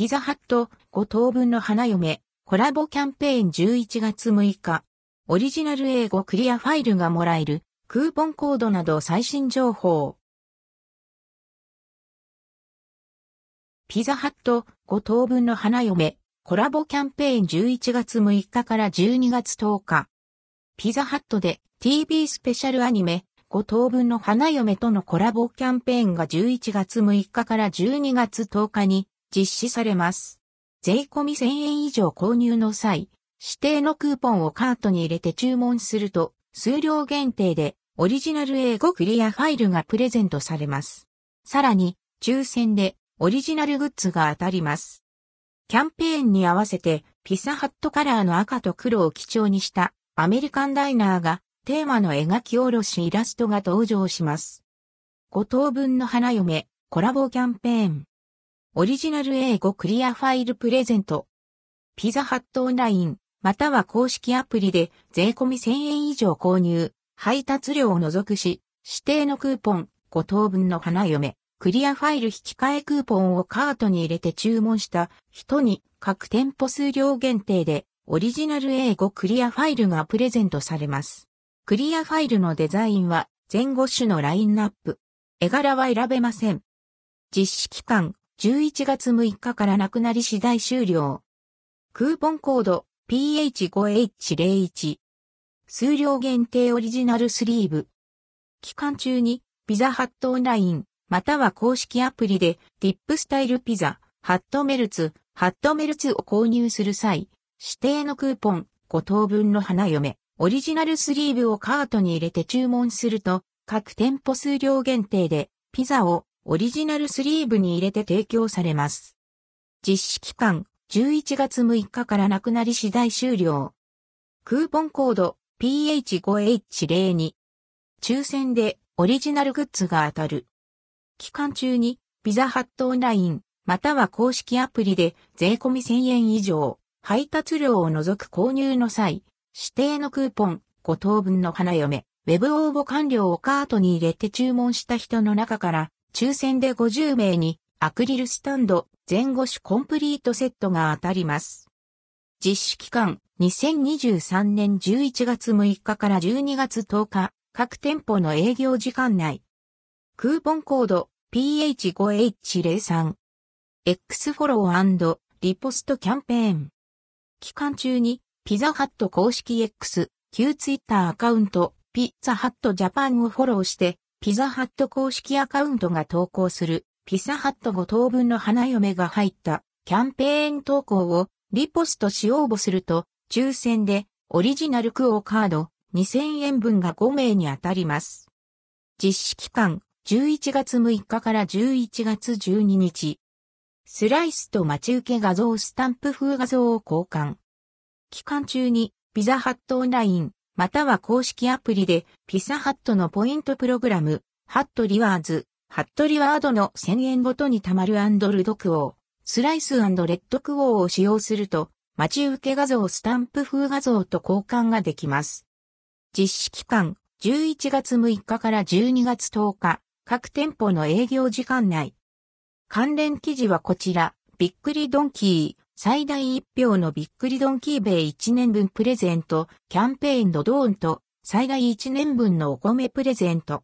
ピザハット5等分の花嫁コラボキャンペーン11月6日。オリジナル英語クリアファイルがもらえるクーポンコードなど最新情報。ピザハット5等分の花嫁コラボキャンペーン11月6日から12月10日。ピザハットで TV スペシャルアニメ5等分の花嫁とのコラボキャンペーンが11月6日から12月10日に実施されます。税込み1000円以上購入の際、指定のクーポンをカートに入れて注文すると、数量限定でオリジナル英語クリアファイルがプレゼントされます。さらに、抽選でオリジナルグッズが当たります。キャンペーンに合わせて、ピザハットカラーの赤と黒を基調にしたアメリカンダイナーがテーマの描き下ろしイラストが登場します。5等分の花嫁コラボキャンペーン。オリジナル英語クリアファイルプレゼント。ピザハットオンライン、または公式アプリで税込み1000円以上購入、配達料を除くし、指定のクーポン、5等分の花嫁、クリアファイル引き換えクーポンをカートに入れて注文した人に各店舗数量限定でオリジナル英語クリアファイルがプレゼントされます。クリアファイルのデザインは前後種のラインナップ。絵柄は選べません。実施期間11月6日からなくなり次第終了。クーポンコード PH5H01。数量限定オリジナルスリーブ。期間中にピザハットオンライン、または公式アプリでディップスタイルピザ、ハットメルツ、ハットメルツを購入する際、指定のクーポン、5等分の花嫁、オリジナルスリーブをカートに入れて注文すると、各店舗数量限定でピザをオリジナルスリーブに入れて提供されます。実施期間11月6日からなくなり次第終了。クーポンコード PH5H02。抽選でオリジナルグッズが当たる。期間中にピザハットオンラインまたは公式アプリで税込み1000円以上配達料を除く購入の際、指定のクーポン5等分の花嫁、ウェブ応募完了をカートに入れて注文した人の中から抽選で50名にアクリルスタンド前後種コンプリートセットが当たります。実施期間2023年11月6日から12月10日各店舗の営業時間内。クーポンコード PH5H03 X フォローリポストキャンペーン。期間中にピザハット公式 X 旧ツイッターアカウントピザハットジャパンをフォローしてピザハット公式アカウントが投稿するピザハット5等分の花嫁が入ったキャンペーン投稿をリポストし応募すると抽選でオリジナルクオカード2000円分が5名に当たります。実施期間11月6日から11月12日。スライスと待ち受け画像スタンプ風画像を交換。期間中にピザハットオンラインまたは公式アプリでピザハットのポイントプログラム、ハットリワーズ、ハットリワードの1000円ごとに貯まるアンドルドクオー、スライスレッドクオーを使用すると、待ち受け画像スタンプ風画像と交換ができます。実施期間、11月6日から12月10日、各店舗の営業時間内。関連記事はこちら、びっくりドンキー、最大1票のびっくりドンキーベイ1年分プレゼント、キャンペーンドドーンと、最大1年分のお米プレゼント。